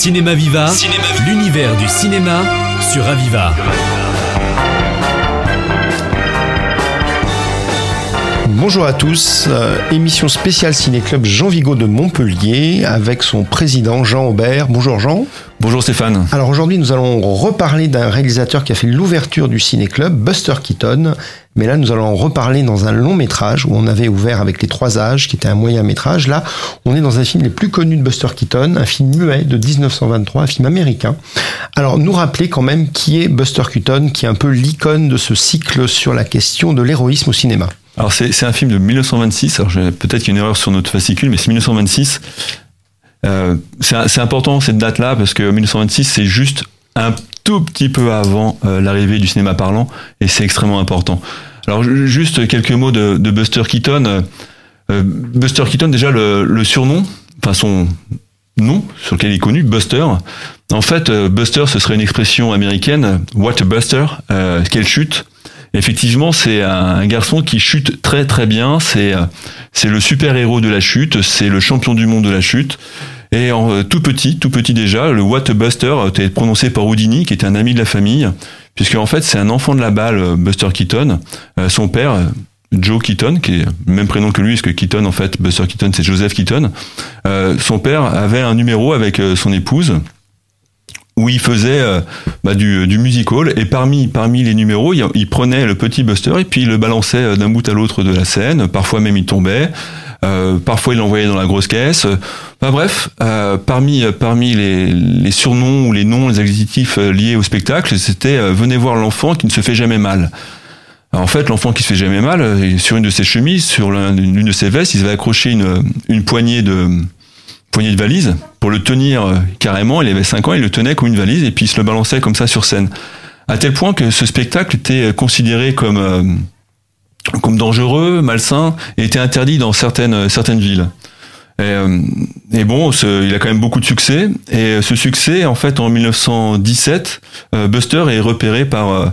Cinéma Viva, l'univers du cinéma sur Aviva. Bonjour à tous, euh, émission spéciale Ciné Club Jean Vigo de Montpellier avec son président Jean Aubert. Bonjour Jean. Bonjour Stéphane. Alors aujourd'hui nous allons reparler d'un réalisateur qui a fait l'ouverture du Ciné Club, Buster Keaton. Mais là nous allons reparler dans un long métrage où on avait ouvert avec les trois âges, qui était un moyen métrage. Là on est dans un film les plus connus de Buster Keaton, un film muet de 1923, un film américain. Alors nous rappeler quand même qui est Buster Keaton, qui est un peu l'icône de ce cycle sur la question de l'héroïsme au cinéma. Alors c'est un film de 1926. Alors peut-être qu'il y a une erreur sur notre fascicule, mais c'est 1926. Euh, c'est important cette date-là parce que 1926 c'est juste un tout petit peu avant euh, l'arrivée du cinéma parlant et c'est extrêmement important. Alors juste quelques mots de, Buster Keaton. Euh, Buster Keaton déjà le, surnom, enfin son nom sur lequel il est connu, Buster. En fait, euh, Buster ce serait une expression américaine. What a Buster, quelle chute. Effectivement, c'est un garçon qui chute très très bien. C'est c'est le super héros de la chute. C'est le champion du monde de la chute. Et en, euh, tout petit, tout petit déjà, le What Buster était prononcé par Houdini, qui était un ami de la famille, puisque en fait c'est un enfant de la balle, euh, Buster Keaton. Euh, son père, Joe Keaton, qui est le même prénom que lui, parce que Keaton, en fait, Buster Keaton, c'est Joseph Keaton. son père avait un numéro avec son épouse où il faisait euh, bah, du, du musical et parmi parmi les numéros, il, prenait le petit Buster et puis il le balançait euh, d'un bout à l'autre de la scène. Parfois même il tombait. Euh, parfois il l'envoyait dans la grosse caisse. Bah, bref, parmi parmi les, les, surnoms ou les noms, les adjectifs liés au spectacle, c'était venez voir l'enfant qui ne se fait jamais mal. en fait, l'enfant qui se fait jamais mal, sur une de ses chemises, sur l'une de ses vestes, il avait accroché une, une poignée de poignée de valise pour le tenir euh, carrément. Il avait 5 ans, il le tenait comme une valise et puis il se le balançait comme ça sur scène. À tel point que ce spectacle était euh, considéré comme euh, comme dangereux, malsain et était interdit dans certaines certaines villes. Et, bon, il a quand même beaucoup de succès. Et ce succès, en fait, en 1917, Buster est repéré par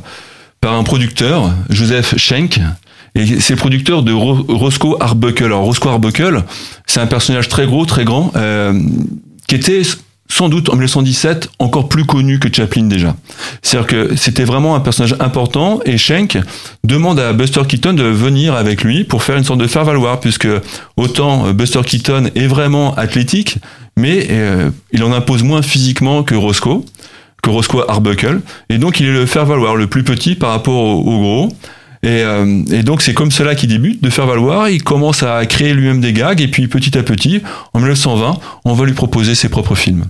par un producteur, Joseph Schenck, et c'est producteur de Roscoe Arbuckle. Alors Roscoe Arbuckle, c'est un personnage très gros, très grand, euh, qui était sans doute en 1917 encore plus connu que Chaplin déjà. C'est-à-dire que c'était vraiment un personnage important et Schenck demande à Buster Keaton de venir avec lui pour faire une sorte de faire-valoir puisque autant Buster Keaton est vraiment athlétique mais euh, il en impose moins physiquement que Roscoe que Roscoe Arbuckle et donc il est le faire-valoir le plus petit par rapport au gros et, euh, et, donc c'est comme cela qu'il débute, de faire valoir. Il commence à créer lui-même des gags et puis petit à petit, en 1920, on va lui proposer ses propres films.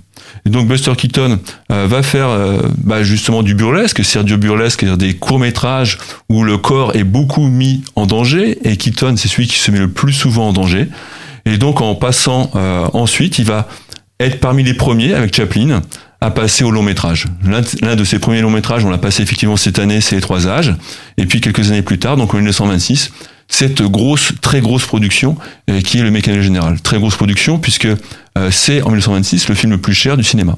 Et donc Buster Keaton euh, va faire euh, bah, justement du burlesque, du burlesque, c'est-à-dire des courts métrages où le corps est beaucoup mis en danger. Et Keaton, c'est celui qui se met le plus souvent en danger. Et donc en passant ensuite, il va être parmi les premiers avec Chaplin à passer au long métrage. L'un de ses premiers longs métrages, on l'a passé effectivement cette année, c'est Les Trois âges. Et puis quelques années plus tard, donc en 1926, cette grosse, très grosse production euh, qui est Le Mécanicien Général. Très grosse production puisque euh, c'est en 1926 le film le plus cher du cinéma.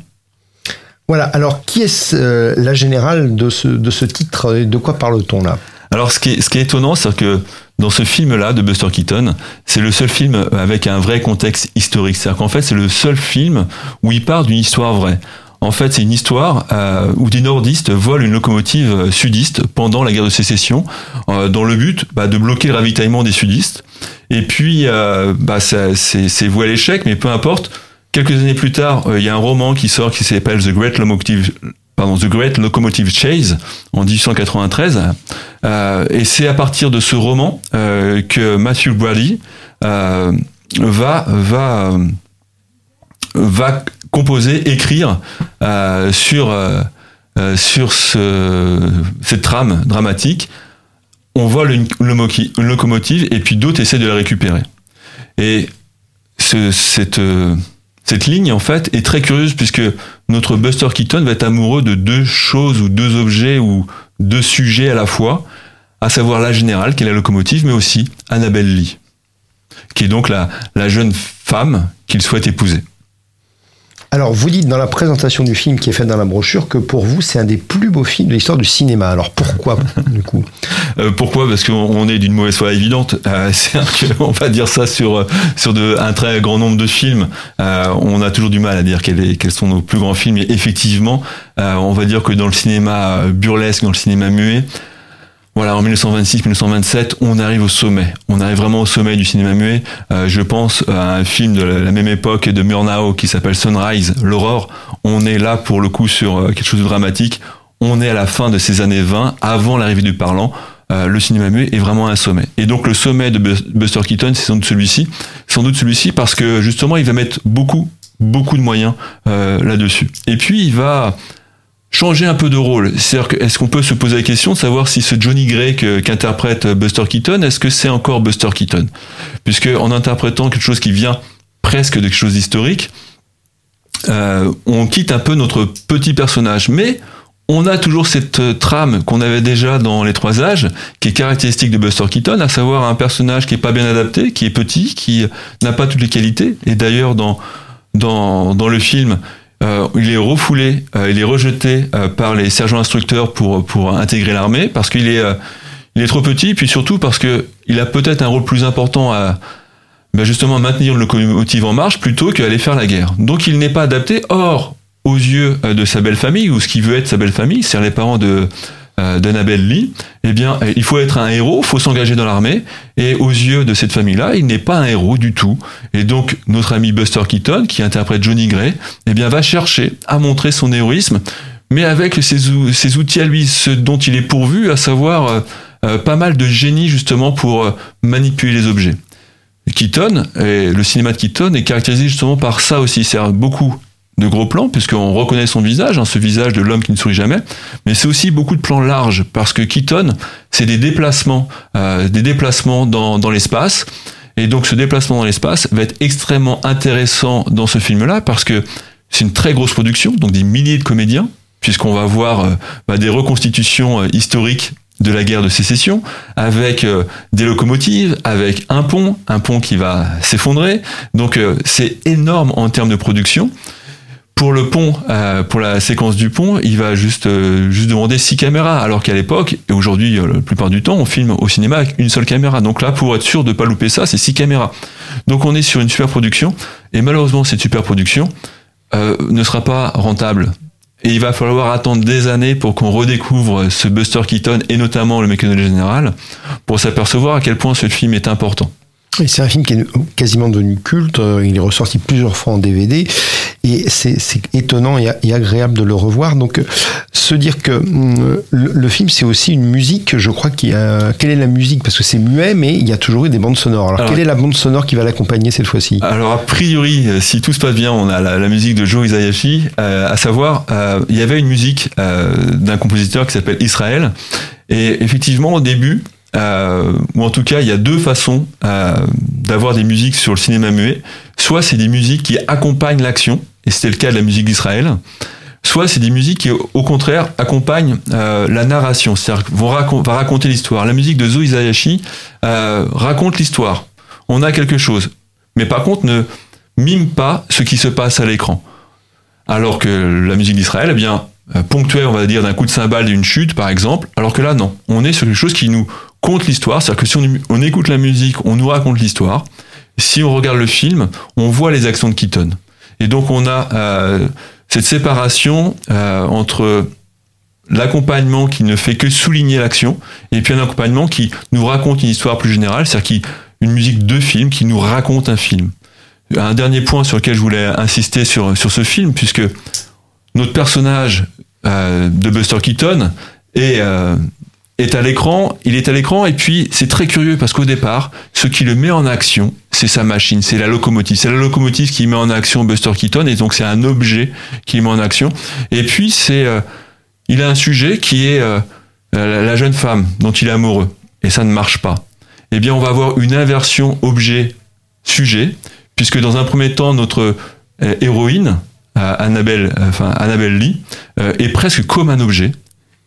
Voilà, alors qui est euh, la générale de ce, de ce titre De quoi parle-t-on là? Alors ce qui est, ce qui est étonnant, c'est que dans ce film-là de Buster Keaton, c'est le seul film avec un vrai contexte historique. C'est-à-dire qu'en fait, c'est le seul film où il part d'une histoire vraie. En fait, c'est une histoire euh, où des nordistes volent une locomotive euh, sudiste pendant la guerre de sécession, euh, dans le but bah, de bloquer le ravitaillement des sudistes. Et puis, euh, bah, c'est voué à l'échec, mais peu importe. Quelques années plus tard, il y a un roman qui sort qui s'appelle The Great Locomotive pardon, The Great Locomotive Chase en 1893. Euh, et c'est à partir de ce roman euh, que Matthew Brady euh, va va va composer, écrire euh, sur euh, euh, sur ce, cette trame dramatique. On voit une, une locomotive et puis d'autres essaient de la récupérer. Et ce, cette cette ligne en fait est très curieuse puisque notre Buster Keaton va être amoureux de deux choses ou deux objets ou deux sujets à la fois, à savoir la générale qui est la locomotive, mais aussi Annabelle Lee, qui est donc la, la jeune femme qu'il souhaite épouser. Alors, vous dites dans la présentation du film qui est faite dans la brochure que pour vous, c'est un des plus beaux films de l'histoire du cinéma. Alors, pourquoi, du coup? Euh, Pourquoi? Parce qu'on est d'une mauvaise foi évidente. Euh, on va dire ça sur, sur de, un très grand nombre de films. Euh, on a toujours du mal à dire quels, quels sont nos plus grands films. Et effectivement, euh, on va dire que dans le cinéma burlesque, dans le cinéma muet, voilà, en 1926-1927, on arrive au sommet. On arrive vraiment au sommet du cinéma muet. Euh, je pense à un film de la même époque de Murnau qui s'appelle Sunrise, l'aurore. On est là pour le coup sur euh, quelque chose de dramatique. On est à la fin de ces années 20, avant l'arrivée du parlant. Euh, le cinéma muet est vraiment un sommet. Et donc le sommet de Buster Keaton, c'est sans doute celui-ci. Sans doute celui-ci parce que justement, il va mettre beaucoup, beaucoup de moyens là-dessus. Et puis, il va changer un peu de rôle. C'est-à-dire est-ce qu'on peut se poser la question de savoir si ce Johnny Gray qu'interprète Buster Keaton, est-ce que c'est encore Buster Keaton? Puisque en interprétant quelque chose qui vient presque de quelque chose d'historique, euh, on quitte un peu notre petit personnage, mais on a toujours cette euh, trame qu'on avait déjà dans les trois âges, qui est caractéristique de Buster Keaton, à savoir un personnage qui est pas bien adapté, qui est petit, qui n'a pas toutes les qualités. Et d'ailleurs, dans, dans, dans le film, euh, il est refoulé, euh, il est rejeté euh, par les sergents instructeurs pour pour intégrer l'armée parce qu'il est il est trop petit, puis surtout parce que il a peut-être un rôle plus important à ben justement maintenir le locomotive en marche plutôt qu'à aller faire la guerre. Donc il n'est pas adapté. Or, aux yeux de sa belle famille ou ce qui veut être sa belle famille, c'est les parents de euh, d'Annabelle Lee, eh bien, euh, il faut être un héros, faut s'engager dans l'armée, et aux yeux de cette famille-là, il n'est pas un héros du tout. Et donc, notre ami Buster Keaton, qui interprète Johnny Gray, eh bien, va chercher à montrer son héroïsme, mais avec ses, outils à lui, ce dont il est pourvu, à savoir euh, pas mal de génie justement pour manipuler les objets. Keaton, et le cinéma de Keaton est caractérisé justement par ça aussi, c'est beaucoup de gros plans, puisqu'on reconnaît son visage, hein, ce visage de l'homme qui ne sourit jamais, mais c'est aussi beaucoup de plans larges, parce que Keaton, c'est des déplacements, euh, des déplacements dans, l'espace, et donc ce déplacement dans l'espace va être extrêmement intéressant dans ce film-là, parce que c'est une très grosse production, donc des milliers de comédiens, puisqu'on va voir euh, bah, des reconstitutions euh, historiques de la guerre de sécession, avec des locomotives, avec un pont, un pont qui va s'effondrer. Donc c'est énorme en termes de production. Pour le pont, euh, pour la séquence du pont, il va juste euh, juste demander six caméras, alors qu'à l'époque et aujourd'hui, euh, la plupart du temps, on filme au cinéma avec une seule caméra. Donc là, pour être sûr de pas louper ça, c'est six caméras. Donc on est sur une super production, et malheureusement, cette super production ne sera pas rentable. Et il va falloir attendre des années pour qu'on redécouvre ce Buster Keaton et notamment le mécanicien général pour s'apercevoir à quel point ce film est important. C'est un film qui est quasiment devenu culte. Il est ressorti plusieurs fois en DVD et c'est étonnant et, agréable de le revoir. Donc, se dire que hum, le, film, c'est aussi une musique, je crois qu'il y a. Quelle est la musique? Parce que c'est muet, mais il y a toujours eu des bandes sonores. Alors, quelle est la bande sonore qui va l'accompagner cette fois-ci? Alors, a priori, euh, si tout se passe bien, on a la, musique de Joe Isayashi, euh, à savoir, euh, il y avait une musique d'un compositeur qui s'appelle Israël. Et effectivement, au début, euh, ou en tout cas, il y a deux façons euh, d'avoir des musiques sur le cinéma muet. Soit c'est des musiques qui accompagnent l'action, et c'était le cas de la musique d'Israël. Soit c'est des musiques qui, au contraire, accompagnent euh, la narration, c'est-à-dire vont va raconter l'histoire. La musique de Zo Isayashi euh, raconte l'histoire. On a quelque chose, mais par contre ne mime pas ce qui se passe à l'écran. Alors que la musique d'Israël, eh bien, ponctuée, on va dire, d'un coup de cymbale, d'une chute, par exemple, alors que là, non. On est sur quelque chose qui nous compte l'histoire, c'est-à-dire que si on, écoute la musique, on nous raconte l'histoire. Si on regarde le film, on voit les actions de Keaton. Et donc on a euh, cette séparation euh, entre l'accompagnement qui ne fait que souligner l'action et puis un accompagnement qui nous raconte une histoire plus générale, c'est-à-dire une musique de film qui nous raconte un film. Un dernier point sur lequel je voulais insister sur, sur ce film, puisque notre personnage euh, de Buster Keaton est, est à l'écran, il est à l'écran et puis c'est très curieux parce qu'au départ, ce qui le met en action, c'est sa machine, c'est la locomotive. C'est la locomotive qui met en action Buster Keaton et donc c'est un objet qui met en action. Et puis c'est, euh, il a un sujet qui est euh, la jeune femme dont il est amoureux et ça ne marche pas. Eh bien, on va avoir une inversion objet-sujet puisque dans un premier temps notre euh, héroïne Annabelle, Lee, est presque comme un objet.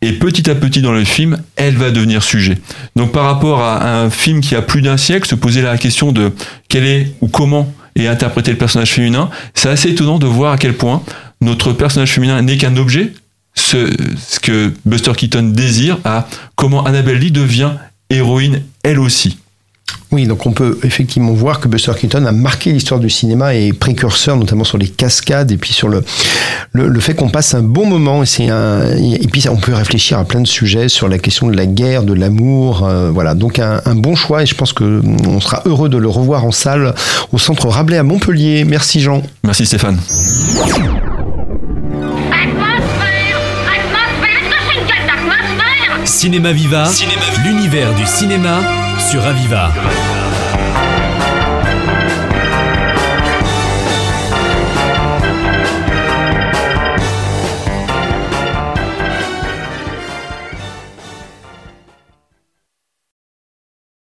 Et petit à petit dans le film, elle va devenir sujet. Donc par rapport à un film qui a plus d'un siècle, se poser la question de quelle est ou comment et interpréter le personnage féminin, c'est assez étonnant de voir à quel point notre personnage féminin n'est qu'un objet, ce, ce, que Buster Keaton désire, à comment Annabelle Lee devient héroïne elle aussi. Oui, donc on peut effectivement voir que Buster Keaton a marqué l'histoire du cinéma et est précurseur notamment sur les cascades et puis sur le, le, le fait qu'on passe un bon moment et c'est un et puis on peut réfléchir à plein de sujets sur la question de la guerre, de l'amour, euh, voilà. Donc un, un, bon choix et je pense que on sera heureux de le revoir en salle au centre Rabelais à Montpellier. Merci Jean. Merci Stéphane. Cinéma Viva, l'univers du cinéma sur Aviva.